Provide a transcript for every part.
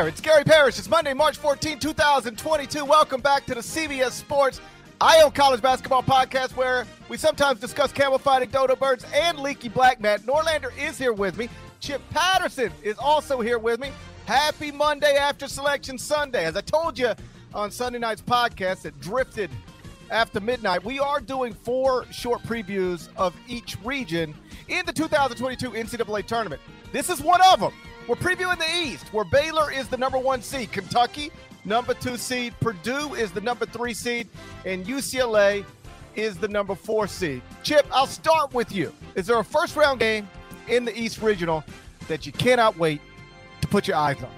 There, it's Gary Parrish. It's Monday, March 14, 2022. Welcome back to the CBS Sports Eye on College Basketball Podcast, where we sometimes discuss camel fighting, dodo birds, and leaky black man. Norlander is here with me. Chip Patterson is also here with me. Happy Monday after Selection Sunday. As I told you on Sunday night's podcast that drifted after midnight, we are doing four short previews of each region in the 2022 NCAA tournament. This is one of them. We're previewing the East, where Baylor is the number one seed, Kentucky, number two seed, Purdue is the number three seed, and UCLA is the number four seed. Chip, I'll start with you. Is there a first round game in the East Regional that you cannot wait to put your eyes on?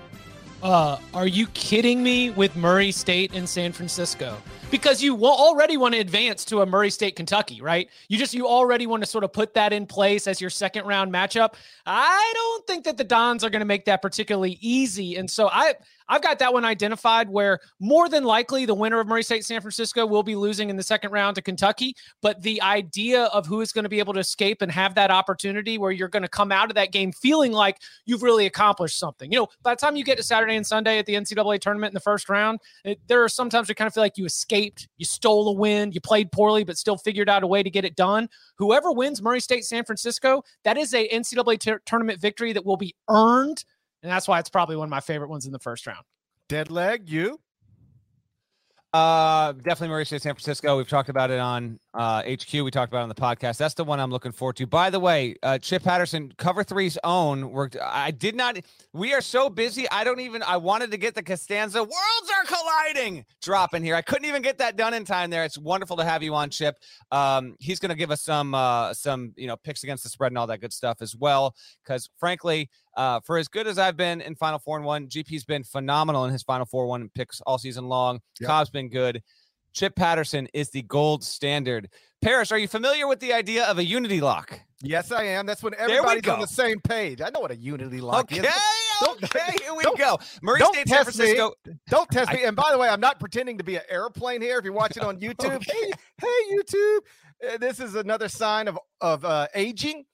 Uh, are you kidding me with Murray State and San Francisco? Because you already want to advance to a Murray State Kentucky, right? You just you already want to sort of put that in place as your second round matchup. I don't think that the Dons are going to make that particularly easy, and so I I've got that one identified where more than likely the winner of Murray State San Francisco will be losing in the second round to Kentucky. But the idea of who is going to be able to escape and have that opportunity where you're going to come out of that game feeling like you've really accomplished something. You know, by the time you get to Saturday and Sunday at the NCAA tournament in the first round, it, there are sometimes you kind of feel like you escaped, you stole a win, you played poorly, but still figured out a way to get it done. Whoever wins Murray State San Francisco, that is a NCAA t- tournament victory that will be earned and that's why it's probably one of my favorite ones in the first round. Dead leg, you? Uh, definitely Murray State, San Francisco. We've talked about it on uh, HQ. We talked about on the podcast. That's the one I'm looking forward to. By the way, uh, Chip Patterson, Cover Three's own. Worked. I did not. We are so busy. I don't even. I wanted to get the Costanza "Worlds Are Colliding" drop in here. I couldn't even get that done in time. There. It's wonderful to have you on, Chip. Um, he's going to give us some uh, some you know picks against the spread and all that good stuff as well. Because frankly, uh, for as good as I've been in Final Four and one, GP's been phenomenal in his Final Four one picks all season long. Yep. Cobb's been good. Chip Patterson is the gold standard. Parrish, are you familiar with the idea of a unity lock? Yes, I am. That's when everybody's on the same page. I know what a unity lock okay, is. Okay, here we go. Murray State, San Francisco. Me. Don't test me. And by the way, I'm not pretending to be an airplane here. If you're watching on YouTube, okay. hey, hey, YouTube, uh, this is another sign of of uh, aging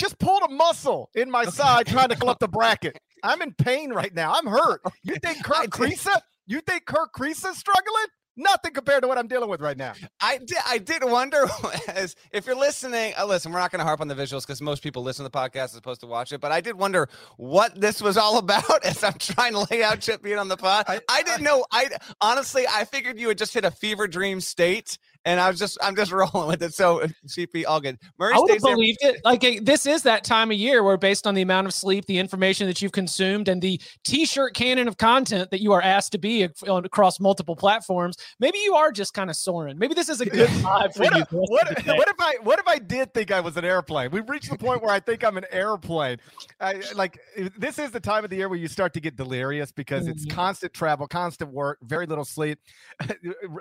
just pulled a muscle in my side trying to clip the bracket. I'm in pain right now. I'm hurt. You think Kerr Kriisa? You think Kerr Kriisa struggling? Nothing compared to what I'm dealing with right now. I did. I did wonder as if you're listening. Uh, listen, we're not going to harp on the visuals because most people listen to the podcast as opposed to watch it. But I did wonder what this was all about as I'm trying to lay out Chip being on the pod. I, I didn't know. I honestly, I figured you had just hit a fever dream state and I was just I'm just rolling with it. So CP, all good. Murray I would have believed it. Like this is that time of year where, based on the amount of sleep, the information that you've consumed, and the T-shirt cannon of content that you are asked to be across multiple platforms, maybe you are just kind of soaring. Maybe this is a good vibe for what you. If, what, what, if I what if I did think I was an airplane? We've reached the point where I think I'm an airplane. I, like this is the time of the year where you start to get delirious because mm-hmm. it's constant travel, constant work, very little sleep.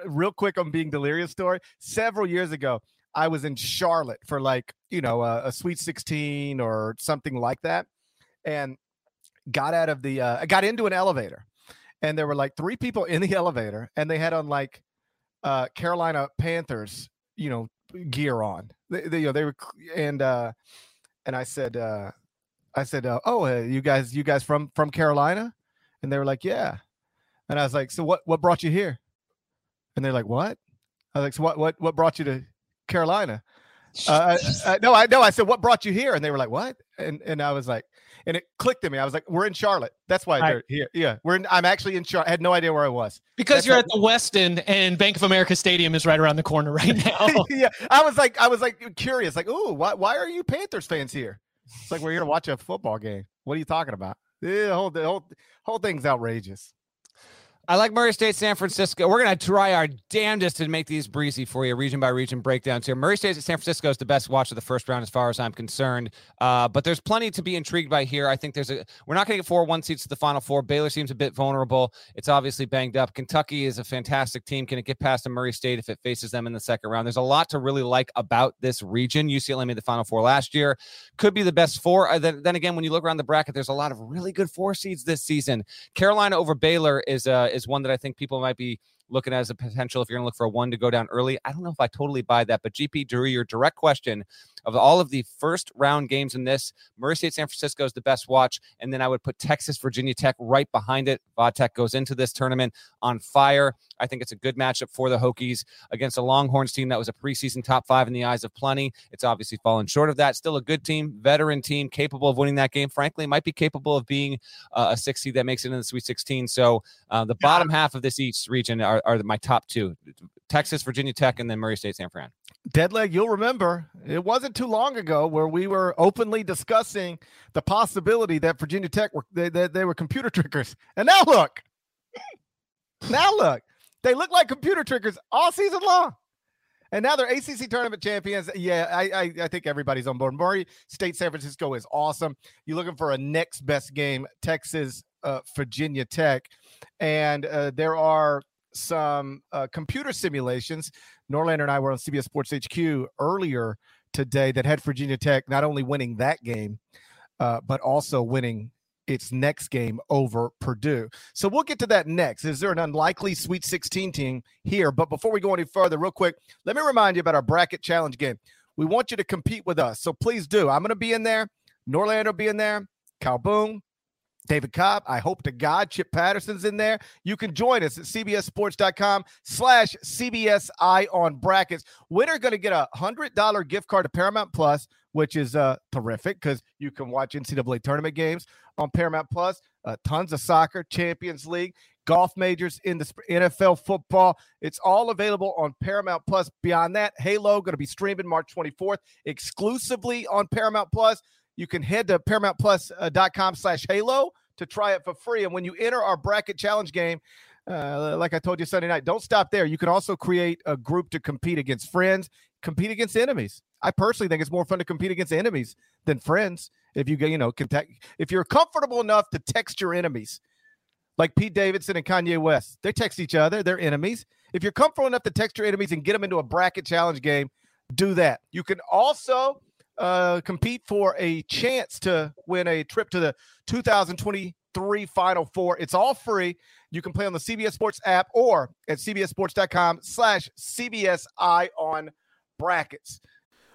Real quick on being delirious story story. Several years ago, I was in Charlotte for like, you know, a, a Sweet 16 or something like that. And got out of the, uh, got into an elevator and there were like three people in the elevator and they had on like uh, Carolina Panthers, you know, gear on. They, they, you know, they were, and, uh, and I said, uh, I said, uh, "Oh, uh, you guys, you guys from from Carolina?" And they were like, "Yeah." And I was like, "So what? What brought you here?" And they're like, "What?" I so what what what brought you to Carolina? Uh, uh, no, I know. I said, "What brought you here?" And they were like, "What?" And and I was like, and it clicked to me. I was like, "We're in Charlotte. That's why they're here. Yeah, we're. In, I'm actually in Charlotte. I had no idea where I was because That's you're at the Westin and Bank of America Stadium is right around the corner right now. yeah, I was like, I was like curious, like, "Ooh, why why are you Panthers fans here?" It's like we're here to watch a football game. What are you talking about? The whole the whole whole thing's outrageous. I like Murray State, San Francisco. We're going to try our damnedest to make these breezy for you, region by region breakdowns here. Murray State, at San Francisco is the best watch of the first round, as far as I'm concerned. Uh, but there's plenty to be intrigued by here. I think there's a. We're not going to get four one seats to the Final Four. Baylor seems a bit vulnerable. It's obviously banged up. Kentucky is a fantastic team. Can it get past a Murray State if it faces them in the second round? There's a lot to really like about this region. UCLA made the Final Four last year. Could be the best four. Uh, then, then again, when you look around the bracket, there's a lot of really good four seeds this season. Carolina over Baylor is uh, is one that I think people might be looking at as a potential if you're going to look for a one to go down early. I don't know if I totally buy that, but GP Drew, your direct question of all of the first round games in this, Murray State San Francisco is the best watch, and then I would put Texas Virginia Tech right behind it. Vodtech goes into this tournament on fire. I think it's a good matchup for the Hokies against a Longhorns team that was a preseason top five in the eyes of plenty. It's obviously fallen short of that. Still a good team, veteran team, capable of winning that game. Frankly, might be capable of being uh, a six seed that makes it in the Sweet 16. So uh, the bottom half of this East region are, are my top two: Texas, Virginia Tech, and then Murray State, San Fran. Deadleg, you'll remember it wasn't too long ago where we were openly discussing the possibility that Virginia Tech were they, they, they were computer trickers, and now look, now look, they look like computer trickers all season long. And now they're ACC tournament champions. Yeah, I, I, I think everybody's on board. Murray State, San Francisco is awesome. You're looking for a next best game, Texas, uh, Virginia Tech, and uh, there are some uh, computer simulations. Norlander and I were on CBS Sports HQ earlier today that had Virginia Tech not only winning that game, uh, but also winning its next game over Purdue. So we'll get to that next. Is there an unlikely Sweet 16 team here? But before we go any further, real quick, let me remind you about our bracket challenge game. We want you to compete with us. So please do. I'm going to be in there. Norlander will be in there. Kyle Boone, David Cobb. I hope to God Chip Patterson's in there. You can join us at cbssports.com slash CBSI on brackets. Winner going to get a $100 gift card to Paramount Plus, which is uh, terrific because you can watch NCAA tournament games on Paramount Plus. Uh, tons of soccer, Champions League, golf majors in the NFL football. It's all available on Paramount Plus. Beyond that, Halo going to be streaming March 24th exclusively on Paramount Plus. You can head to paramountplus.com slash halo to try it for free. And when you enter our bracket challenge game, uh, like I told you Sunday night, don't stop there. You can also create a group to compete against friends, compete against enemies. I personally think it's more fun to compete against enemies than friends. If you get, you know, contact, if you're comfortable enough to text your enemies, like Pete Davidson and Kanye West, they text each other, they're enemies. If you're comfortable enough to text your enemies and get them into a bracket challenge game, do that. You can also uh, compete for a chance to win a trip to the 2023 Final Four. It's all free. You can play on the CBS Sports app or at cbssports.com slash CBSI on brackets.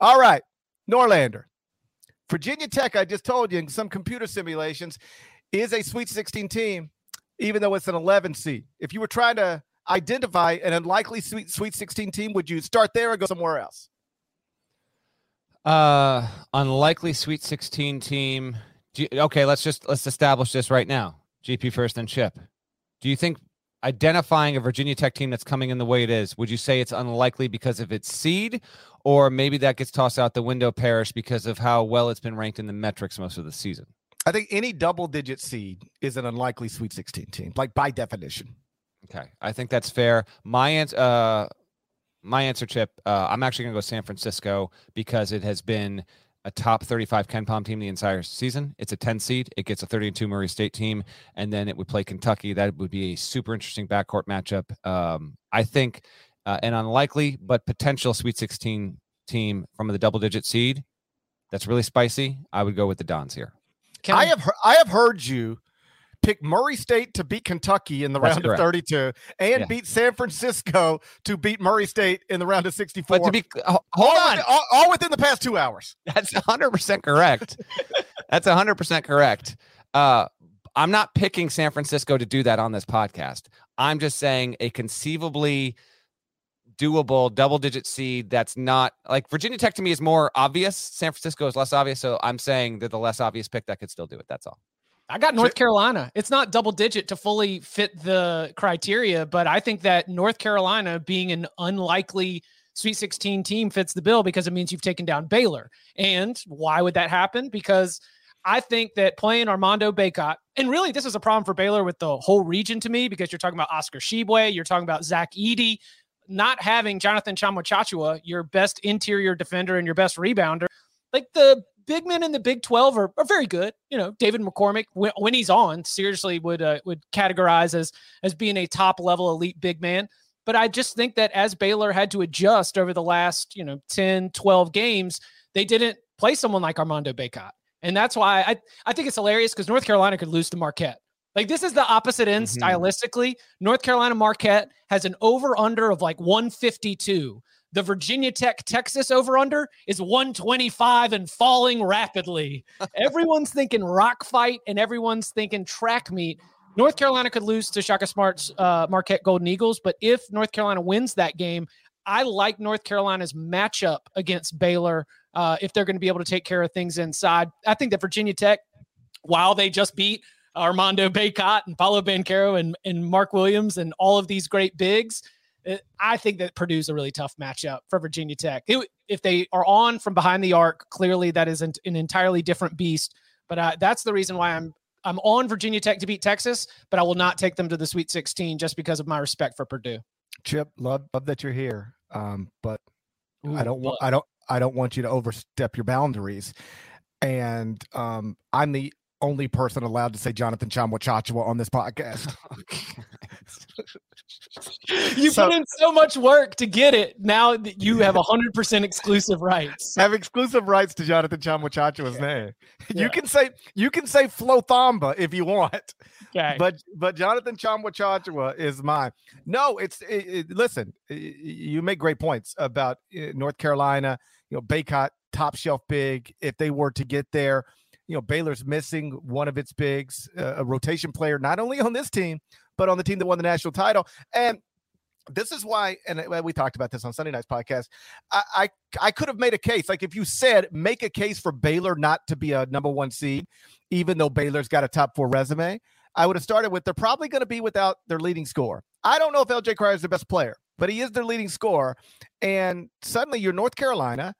All right, Norlander. Virginia Tech, I just told you in some computer simulations, is a Sweet 16 team, even though it's an 11 seed. If you were trying to identify an unlikely Sweet, Sweet 16 team, would you start there or go somewhere else? Uh, unlikely Sweet 16 team. You, okay, let's just let's establish this right now. GP first and Chip. Do you think identifying a Virginia Tech team that's coming in the way it is, would you say it's unlikely because of its seed, or maybe that gets tossed out the window, Parrish, because of how well it's been ranked in the metrics most of the season? I think any double digit seed is an unlikely Sweet 16 team, like by definition. Okay, I think that's fair. My answer, uh, my answer, Chip. Uh, I'm actually going to go San Francisco because it has been a top 35 KenPom team the entire season. It's a 10 seed. It gets a 32 Murray State team, and then it would play Kentucky. That would be a super interesting backcourt matchup. Um, I think uh, an unlikely but potential Sweet 16 team from the double digit seed. That's really spicy. I would go with the Dons here. Can I have I have heard you pick Murray State to beat Kentucky in the That's round correct. of 32 and Yeah. beat San Francisco to beat Murray State in the round of 64. But to be hold all on, within, all, all within the past two hours. That's 100% correct. That's 100% correct. Uh, I'm not picking San Francisco to do that on this podcast. I'm just saying a conceivably doable double digit seed that's not like Virginia Tech to me is more obvious. San Francisco is less obvious. So I'm saying they're the less obvious pick that could still do it. That's all. I got North Carolina. It's not double digit to fully fit the criteria, but I think that North Carolina being an unlikely Sweet 16 team fits the bill because it means you've taken down Baylor. And why would that happen? Because I think that playing Armando Bacot, and really this is a problem for Baylor with the whole region to me because you're talking about Oscar Tshiebwe, you're talking about Zach Edey, not having Jonathan Tchamwa Tchatchoua, your best interior defender and your best rebounder. Like the big men in the Big 12 are, are very good. You know, David McCormack, when, when he's on, seriously would uh, would categorize as as being a top level elite big man. But I just think that as Baylor had to adjust over the last, you know, 10, 12 games, they didn't play someone like Armando Bacot. And that's why I, I think it's hilarious because North Carolina could lose to Marquette. Like this is the opposite end Mhm. stylistically. North Carolina Marquette has an over under of like 152. The Virginia Tech Texas over under is 125 and falling rapidly. everyone's thinking rock fight and everyone's thinking track meet. North Carolina could lose to Shaka Smart's uh, Marquette Golden Eagles, but if North Carolina wins that game, I like North Carolina's matchup against Baylor uh, if they're going to be able to take care of things inside. I think that Virginia Tech, while they just beat Armando Bacot and Paolo Banchero and, and Mark Williams and all of these great bigs, I think that Purdue's a really tough matchup for Virginia Tech. It- if they are on from behind the arc, clearly that is an, an entirely different beast. But uh, that's the reason why I'm I'm on Virginia Tech to beat Texas, but I will not take them to the Sweet 16 just because of my respect for Purdue. Chip, love love that you're here. Um, but I don't want. I don't I don't want you to overstep your boundaries. And um, I'm the only person allowed to say Jonathan Tchamwa Tchatchoua on this podcast. You So- put in so much work to get it. Now that you have 100% exclusive rights. Have exclusive rights to Jonathan Tchamwa Tchatchoua's name. Yeah. You can say you can say Flo Thamba if you want, Okay. but but Jonathan Tchamwa Tchatchoua is mine. No, it's it, it- listen. You make great points about uh, North Carolina. You know, Bacot top shelf big. If they were to get there, you know, Baylor's missing one of its bigs, uh, a rotation player, not only on this team but on the team that won the national title. And this is why, and uh, we talked about this on Sunday night's podcast. I, I I could have made a case. Like if you said make a case for Baylor not to be a number one seed, even though Baylor's got a top four resume, I would have started with they're probably going to be without their leading scorer. I don't know if LJ Cryer is the best player, but he is their leading scorer. And suddenly you're North Carolina,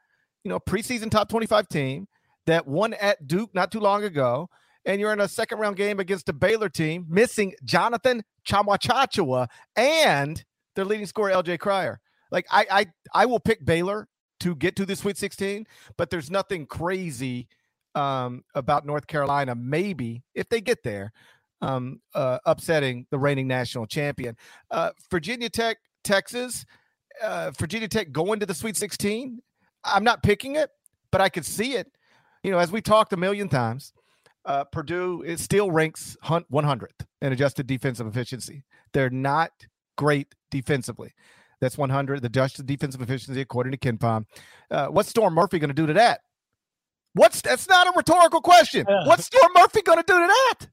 you know, preseason top 25 team that won at Duke not too long ago. And you're in a second round game against a Baylor team missing Jonathan Tchamwa Tchatchoua and their leading scorer, LJ Cryer. Like I, I, I will pick Baylor to get to the Sweet 16, but there's nothing crazy um, about North Carolina. Maybe if they get there, um, uh, upsetting the reigning national champion, uh, Virginia Tech, Texas, uh, Virginia Tech going to the Sweet 16. I'm not picking it, but I could see it. You know, as we talked a million times, uh, Purdue it still ranks hun- 100th in adjusted defensive efficiency. They're not great defensively. That's 100. The adjusted defensive efficiency according to KenPom. Uh, what's Storm Murphy going to do to that? What's that's not a rhetorical question. What's Storm Murphy going to do to that?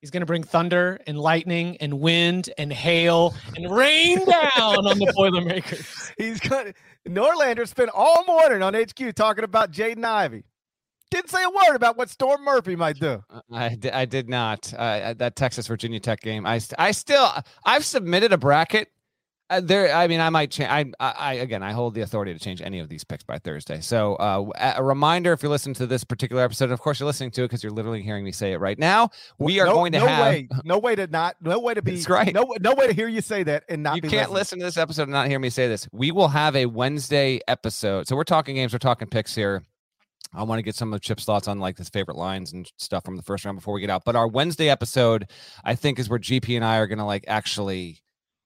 He's going to bring thunder and lightning and wind and hail and rain down on the Boilermakers. He's going Norlander spent all morning on HQ talking about Jaden Ivey. Didn't say a word about what Storm Murphy might do. I, I did not. Uh, that Texas Virginia Tech game. I I still I've submitted a bracket uh, there, I mean, I might change. I, I, again, I hold the authority to change any of these picks by Thursday. So, uh, a reminder: if you're listening to this particular episode, of course you're listening to it because you're literally hearing me say it right now. We are no, going to no have way, no way to not, no way to be That's right. No, no way to hear you say that and not. You can't listening. listen to this episode and not hear me say this. We will have a Wednesday episode. So we're talking games. We're talking picks here. I want to get some of Chip's thoughts on like his favorite lines and stuff from the first round before we get out. But our Wednesday episode, I think, is where GP and I are going to like actually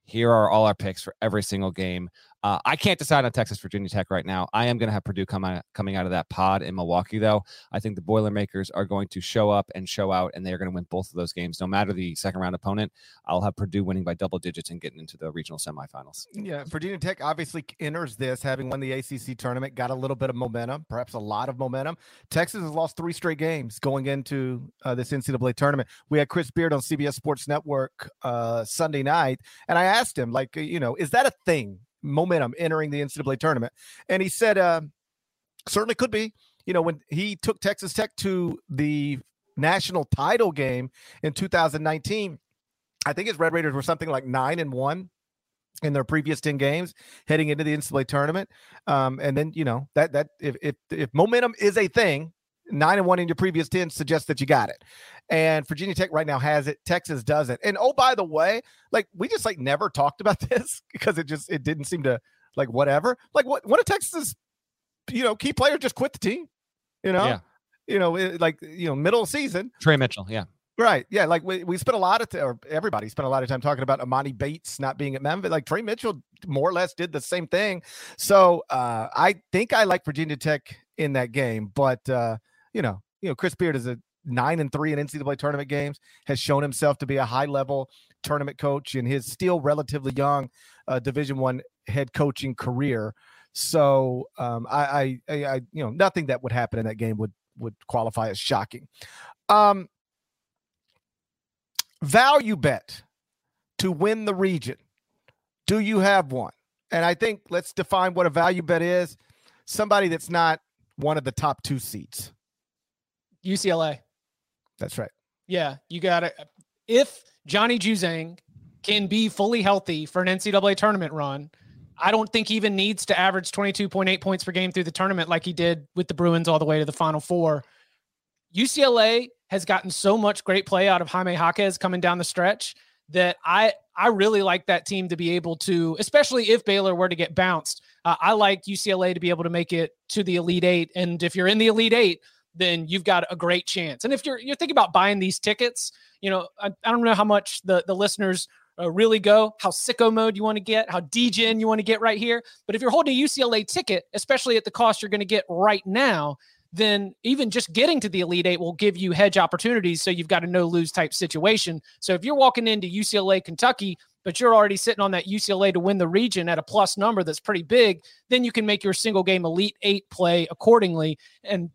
here are all our picks for every single game. Uh, I can't decide on Texas Virginia Tech right now. I am going to have Purdue come out, coming out of that pod in Milwaukee, though. I think the Boilermakers are going to show up and show out, and they're going to win both of those games, no matter the second round opponent. I'll have Purdue winning by double digits and getting into the regional semifinals. Yeah, Virginia Tech obviously enters this having won the ACC tournament, got a little bit of momentum, perhaps a lot of momentum. Texas has lost three straight games going into uh, this NCAA tournament. We had Chris Beard on CBS Sports Network uh, Sunday night, and I asked him, like, you know, is that a thing? Momentum entering the NCAA tournament. And he said, uh, certainly could be. You know, when he took Texas Tech to the national title game in 2019, I think his Red Raiders were something like nine and one in their previous 10 games heading into the NCAA tournament. Um, and then, you know, that, that if, if, if momentum is a thing, nine and one in your previous 10 suggests that you got it. And Virginia Tech right now has it. Texas doesn't. And oh, by the way, like we just like never talked about this because it just it didn't seem to like whatever. Like what one of Texas's, you know, key players just quit the team. You know, yeah. you know, it, like you know, middle of season. Tre Mitchell, yeah. Right. Yeah. Like we, we spent a lot of, t- or everybody spent a lot of time talking about Emoni Bates not being at Memphis. Like Tre Mitchell more or less did the same thing. So uh, I think I like Virginia Tech in that game, but uh, you know, you know, Chris Beard is a nine and three in NCAA tournament games, has shown himself to be a high level tournament coach in his still relatively young uh, Division One head coaching career. So um, I, I, I, you know, nothing that would happen in that game would would qualify as shocking. Um, value bet to win the region. Do you have one? And I think let's define what a value bet is. Somebody that's not one of the top two seats. UCLA. That's right. Yeah, you got it. If Johnny Juzang can be fully healthy for an NCAA tournament run, I don't think he even needs to average 22.8 points per game through the tournament like he did with the Bruins all the way to the Final Four. UCLA has gotten so much great play out of Jaime Jaquez coming down the stretch that I I really like that team to be able to, especially if Baylor were to get bounced. Uh, I like UCLA to be able to make it to the Elite Eight, and if you're in the Elite Eight, then you've got a great chance. And if you're you're thinking about buying these tickets, you know, I, I don't know how much the the listeners uh, really go, how sicko mode you want to get, how DGen you want to get right here. But if you're holding a UCLA ticket, especially at the cost you're going to get right now, then even just getting to the Elite Eight will give you hedge opportunities. So you've got a no lose type situation. So if you're walking into UCLA, Kentucky, but you're already sitting on that UCLA to win the region at a plus number that's pretty big, then you can make your single game Elite Eight play accordingly. And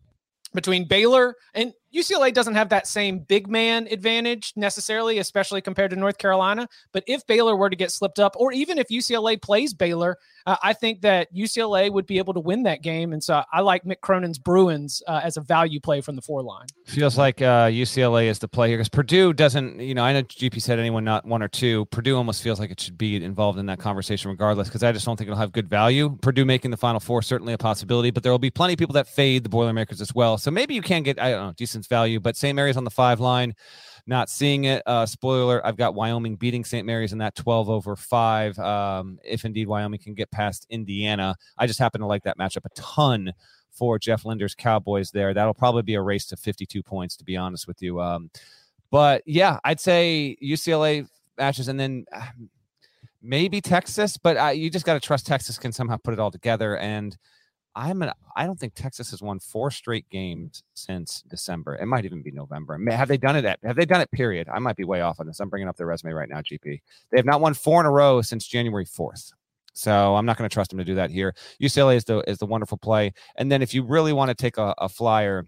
between Baylor and UCLA doesn't have that same big man advantage necessarily, especially compared to North Carolina. But if Baylor were to get slipped up, or even if UCLA plays Baylor, uh, I think that UCLA would be able to win that game. And so I like Mick Cronin's Bruins uh, as a value play from the four line. Feels like uh, UCLA is the play here because Purdue doesn't, you know, I know GP said anyone not one or two. Purdue almost feels like it should be involved in that conversation regardless because I just don't think it'll have good value. Purdue making the final four, certainly a possibility, but there will be plenty of people that fade the Boilermakers as well. So maybe you can get, I don't know, decent value, but St. Mary's on the five line not seeing it. Uh, spoiler: I've got Wyoming beating St. Mary's in that 12 over five. Um, if indeed Wyoming can get past Indiana, I just happen to like that matchup a ton for Jeff Linder's Cowboys. There, that'll probably be a race to 52 points, to be honest with you. Um, but yeah, I'd say UCLA matches, and then. Uh, maybe Texas, but you just got to trust Texas can somehow put it all together. And I'm an, I don't think Texas has won four straight games since December. It might even be November. Have they done it at, have they done it period? I might be way off on this. I'm bringing up their resume right now, GP. They have not won four in a row since January 4th. So I'm not going to trust them to do that here. UCLA is the is the wonderful play. And then if you really want to take a, a flyer,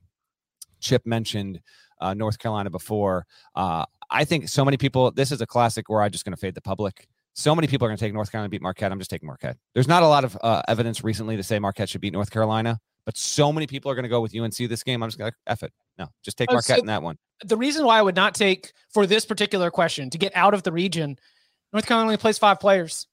Chip mentioned uh, North Carolina before. Uh, I think so many people. This is a classic where I'm just going to fade the public so many people are going to take North Carolina beat Marquette. I'm just taking Marquette. There's not a lot of uh, evidence recently to say Marquette should beat North Carolina, But so many people are going to go with UNC this game. I'm just going to F it. No, just take Oh, Marquette so- in that one. The reason why I would not take for this particular question to get out of the region, North Carolina only plays five players.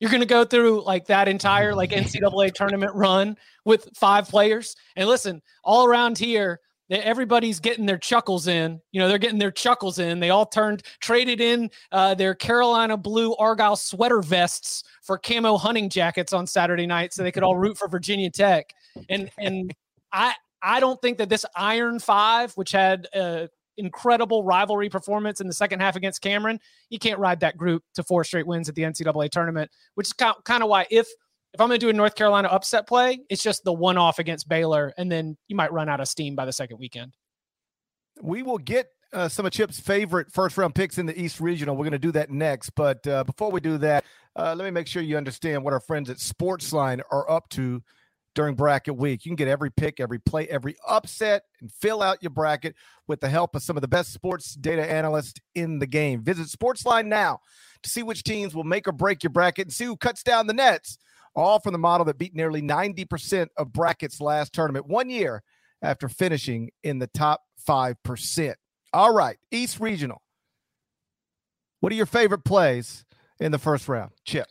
You're going to go through like that entire like NCAA tournament run with five players. And listen, all around here, everybody's getting their chuckles in. You know, they're getting their chuckles in. They all turned traded in uh, their Carolina blue Argyle sweater vests for camo hunting jackets on Saturday night, so they could all root for Virginia Tech. And and I I don't think that this Iron Five, which had a incredible rivalry performance in the second half against Cameron, you can't ride that group to four straight wins at the NCAA tournament. Which is kind of why if if I'm going to do a North Carolina upset play, it's just the one off against Baylor, and then you might run out of steam by the second weekend. We will get uh, some of Chip's favorite first round picks in the East Regional. We're going to do that next. But uh, before we do that, uh, let me make sure you understand what our friends at Sportsline are up to during bracket week. You can get every pick, every play, every upset, and fill out your bracket with the help of some of the best sports data analysts in the game. Visit Sportsline now to see which teams will make or break your bracket and see who cuts down the nets. All from the model that beat nearly 90% of brackets last tournament, one year after finishing in the top 5%. All right, East Regional. What are your favorite plays in the first round? Chip.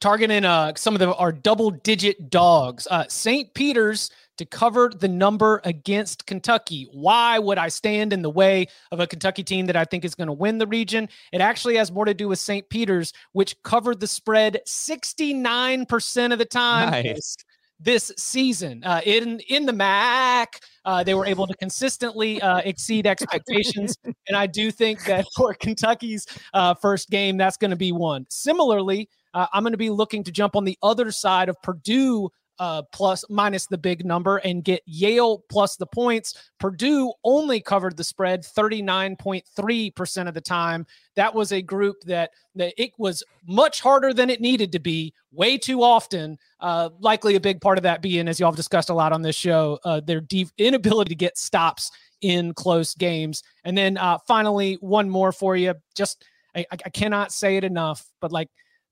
targeting uh, some of the our double digit dogs. Uh, St. Peter's to cover the number against Kentucky. Why would I stand in the way of a Kentucky team that I think is going to win the region? It actually has more to do with St. Peter's, which covered the spread 69% of the time. Nice. This season, uh, in in the MAC, uh, they were able to consistently uh, exceed expectations, and I do think that for Kentucky's uh, first game, that's going to be one. Similarly, uh, I'm going to be looking to jump on the other side of Purdue uh, plus minus the big number and get Yale plus the points. Purdue only covered the spread 39.3% of the time. That was a group that, that it was much harder than it needed to be way too often. Uh, likely a big part of that being, as y'all have discussed a lot on this show, uh, their deep inability to get stops in close games. And then uh, finally, one more for you. Just I, I cannot say it enough, but like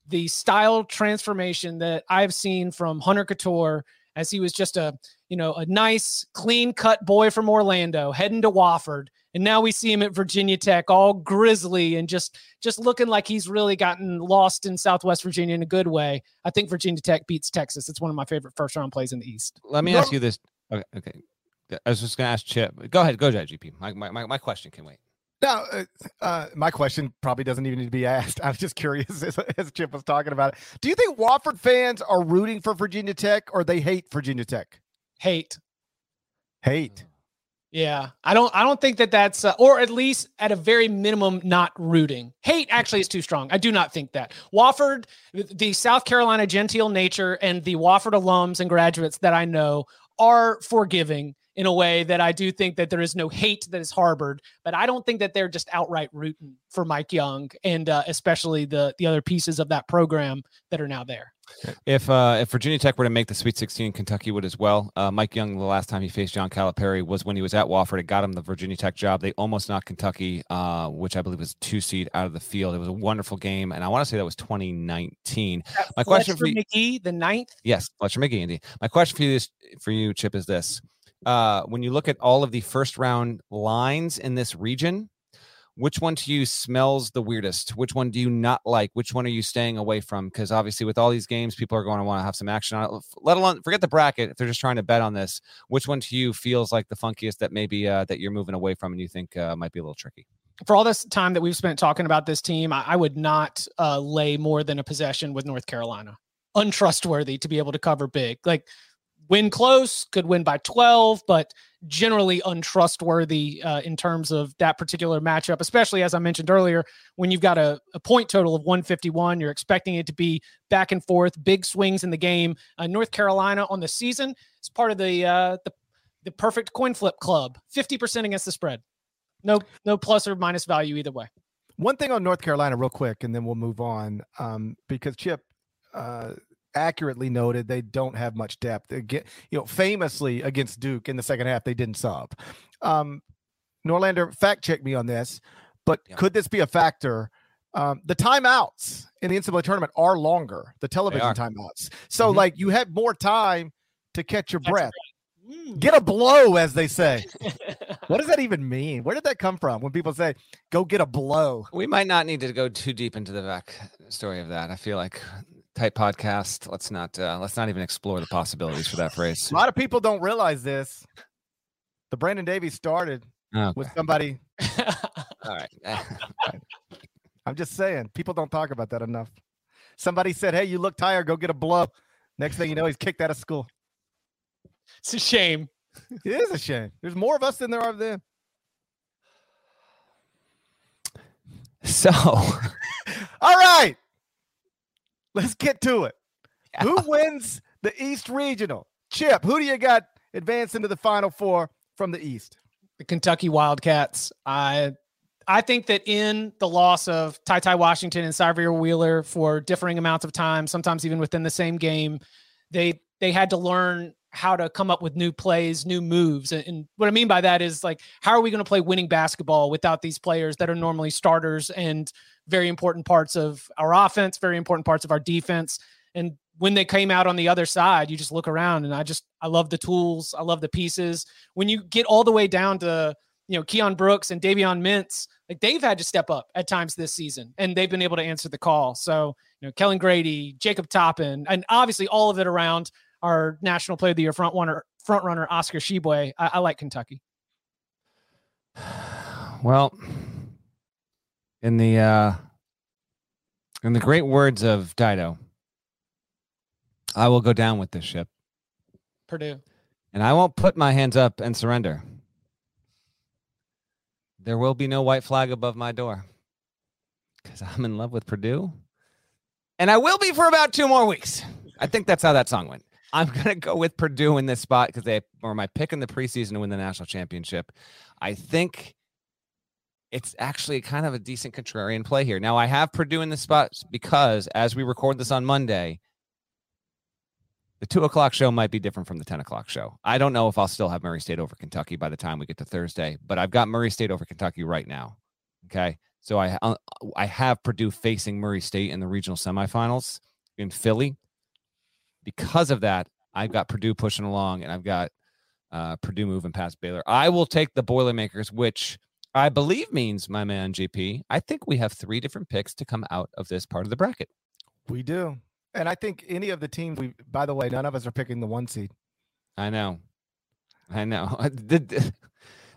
the style transformation that I've seen from Hunter Cattoor as he was just a you know a nice clean cut boy from Orlando heading to Wofford and now we see him at Virginia Tech all grizzly and just just looking like he's really gotten lost in Southwest Virginia in a good way. I think Virginia Tech beats Texas. It's one of my favorite first round plays in the East. Let me ask you this. Okay. okay. I was just going to ask Chip. Go ahead. Go ahead, GP. My, my, my, my question can wait. Now, uh, uh, my question probably doesn't even need to be asked. I was just curious as, as Chip was talking about it. Do you think Wofford fans are rooting for Virginia Tech or they hate Virginia Tech? Hate. Hate. Yeah, I don't. I don't think that that's, uh, or at least at a very minimum, not rooting. Hate actually is too strong. I do not think that Wofford, the South Carolina genteel nature, and the Wofford alums and graduates that I know are forgiving in a way that I do think that there is no hate that is harbored. But I don't think that they're just outright rooting for Mike Young and uh, especially the the other pieces of that program that are now there. If uh, if Virginia Tech were to make the Sweet 16, Kentucky would as well. Uh, Mike Young, the last time he faced John Calipari was when he was at Wofford. It got him the Virginia Tech job. They almost knocked Kentucky, uh, which I believe was two seed, out of the field. It was a wonderful game, and I want to say that was 2019. My question for you, Magee, the ninth. yes, Fletcher Magee, indeed. My question for you is for you, Chip, is this: uh, when you look at all of the first round lines in this region, which one to you smells the weirdest? Which one do you not like? Which one are you staying away from? Because obviously, with all these games, people are going to want to have some action on it. Let alone forget the bracket. If they're just trying to bet on this, which one to you feels like the funkiest that maybe uh, that you're moving away from and you think uh, might be a little tricky? for all this time that we've spent talking about this team, I, I would not uh, lay more than a possession with North Carolina. Untrustworthy to be able to cover big. Like win close, could win by 12, but generally untrustworthy uh, in terms of that particular matchup, especially as I mentioned earlier, when you've got a, a point total of 151, you're expecting it to be back and forth, big swings in the game. Uh, North Carolina on the season is part of the, uh, the, the perfect coin flip club, 50% against the spread. No, no plus or minus value either way. One thing on North Carolina, real quick, and then we'll move on. Um, because Chip uh, accurately noted they don't have much depth. Get, you know, famously against Duke in the second half, they didn't sub. Um, Norlander, fact check me on this, but Yeah. could this be a factor? Um, the timeouts in the NCAA tournament are longer, the television timeouts. So, Mhm. like, you had more time to catch your your breath. Mm. Get a blow, as they say. what does that even mean? Where did that come from? When people say, "Go get a blow," We might not need to go too deep into the back story of that. I feel like tight podcast. Let's not uh, let's not even explore the possibilities for that phrase. a lot of people don't realize this. The Brandon Davies started Okay. with somebody. All right. I'm just saying, people don't talk about that enough. Somebody said, "Hey, you look tired. Go get a blow." Next thing you know, he's kicked out of school. it's a shame. It is a shame. There's more of us than there are of them. so All right, let's get to it. Who wins the East Regional? Chip, who do you got advancing to the Final Four from the East? the Kentucky Wildcats. I I think that in the loss of Ty Ty Washington and Sahvir Wheeler for differing amounts of time, sometimes even within the same game, they they had to learn how to come up with new plays, new moves. And, and what I mean by that is like, how are we going to play winning basketball without these players that are normally starters and very important parts of our offense, very important parts of our defense. And when they came out on the other side, you just look around and I just I love the tools, I love the pieces. When you get all the way down to you know Keon Brooks and Davion Mintz, like they've had to step up at times this season, and they've been able to answer the call. So you know Kellen Grady, Jacob Toppin, and obviously all of it around our National Player of the Year front runner, front runner Oscar Tshiebwe. I, I like Kentucky. well in the uh in the great words of Dido, I will go down with this ship. Purdue. and I won't put my hands up and surrender. There will be no white flag above my door because I'm in love with Purdue. And I will be for about two more weeks. I think that's how that song went. I'm going to go with Purdue in this spot because they were my pick in the preseason to win the national championship. I think it's actually kind of a decent contrarian play here. Now, I have Purdue in the spot because as we record this on Monday, the two o'clock show might be different from the 10 o'clock show. I don't know if I'll still have Murray State over Kentucky by the time we get to Thursday, but I've got Murray State over Kentucky right now. Okay. So I, uh, I have Purdue facing Murray State in the regional semifinals in Philly. Because of that, I've got Purdue pushing along and I've got uh, Purdue moving past Baylor. I will take the Boilermakers, which I believe means, my man JP, I think we have three different picks to come out of this part of the bracket. We do. And I think any of the teams we by the way, none of us are picking the one seed. I know. I know. The,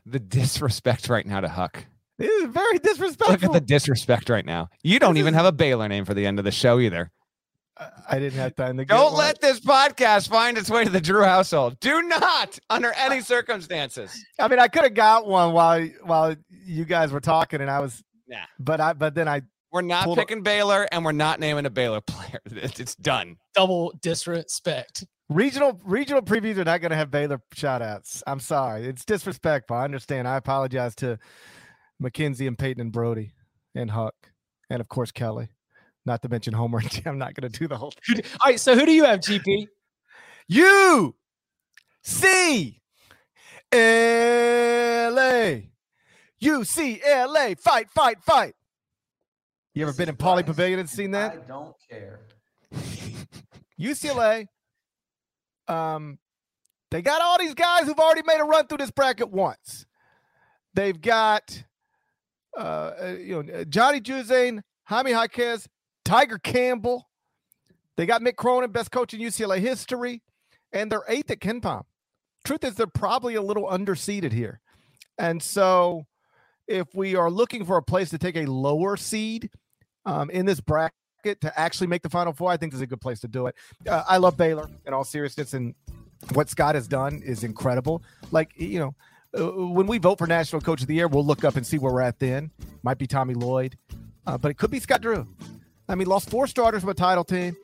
the disrespect right now to Huck. It is very disrespectful. Look at the disrespect right now. You don't This even is- have a Baylor name for the end of the show either. I- I didn't have time to get Don't one. let this podcast find its way to the Drew household. Do not, under any circumstances. I mean, I could have got one while while you guys were talking, and I was, Yeah. but I but then I We're not Hold on. picking Baylor, and we're not naming a Baylor player. It's, it's done. Double disrespect. regional regional previews are not going to have Baylor shout outs. I'm sorry, it's disrespectful. I understand. I apologize to Mackenzie and Peyton and Brody and Huck and of course Kelly. Not to mention Homer. I'm not going to do the whole. Thing. All right. So who do you have, GP? U C L A U C L A fight fight fight. You ever been in Pauley Pavilion and seen that? I don't care. UCLA, um, they got all these guys who've already made a run through this bracket once. They've got, uh, uh, you know, Johnny Juzang, Jaime Jaquez, Tiger Campbell. They got Mick Cronin, best coach in UCLA history, and they're eighth at KenPom. Truth is, they're probably a little underseeded here, and so if we are looking for a place to take a lower seed um, in this bracket to actually make the Final Four, I think this is a good place to do it. Uh, I love Baylor in all seriousness, and what Scott has done is incredible. Like you know, uh, when we vote for National Coach of the Year, we'll look up and see where we're at. Then might be Tommy Lloyd, uh, but it could be Scott Drew. I mean, lost four starters from a title team,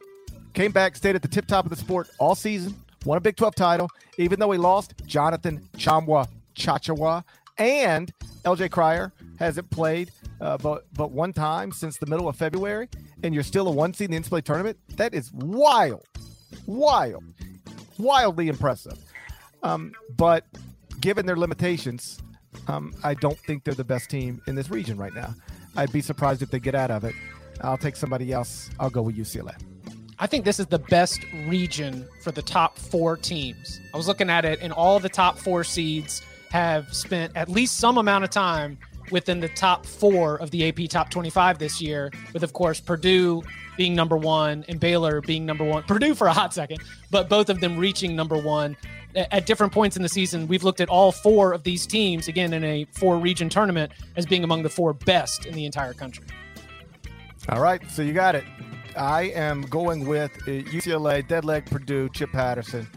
came back, stayed at the tip top of the sport all season, won a Big 12 title, even though he lost Jonathan Tchamwa Tchatchoua and LJ Cryer hasn't played uh, but but one time since the middle of February, and you're still a one seed in the NCAA tournament. That is wild, wild, wildly impressive. Um, but given their limitations, um, I don't think they're the best team in this region right now. I'd be surprised if they get out of it. I'll take somebody else. I'll go with UCLA. I think this is the best region for the top four teams. I was looking at it, and all the top four seeds have spent at least some amount of time within the top four of the AP top 25 this year, with, of course, Purdue being number one and Baylor being number one. Purdue for a hot second, but both of them reaching number one at different points in the season. We've looked at all four of these teams, again, in a four region tournament, as being among the four best in the entire country. All right, so you got it. I am going with uh, UCLA, Deadleg, Purdue, Chip Patterson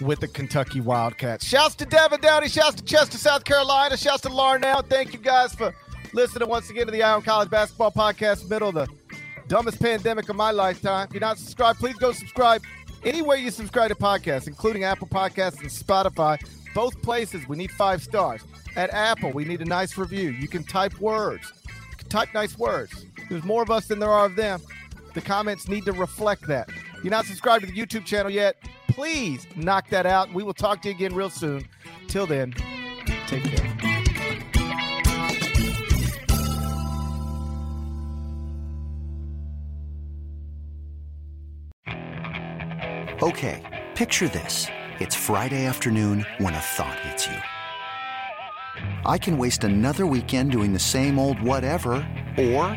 with the Kentucky Wildcats. Shouts to Devin Downey. Shouts to Chester, South Carolina. Shouts to Larnell. Thank you guys for listening once again to the Eye on College Basketball Podcast, middle of the dumbest pandemic of my lifetime. If you're not subscribed, please go subscribe anywhere you subscribe to podcasts, including Apple Podcasts and Spotify. Both places, we need five stars. At Apple, we need a nice review. You can type words. You can type nice words. There's more of us than there are of them. The comments need to reflect that. If you're not subscribed to the YouTube channel yet, please knock that out. We will talk to you again real soon. Till then, take care. Okay, picture this. It's Friday afternoon when a thought hits you. I can waste another weekend doing the same old whatever, or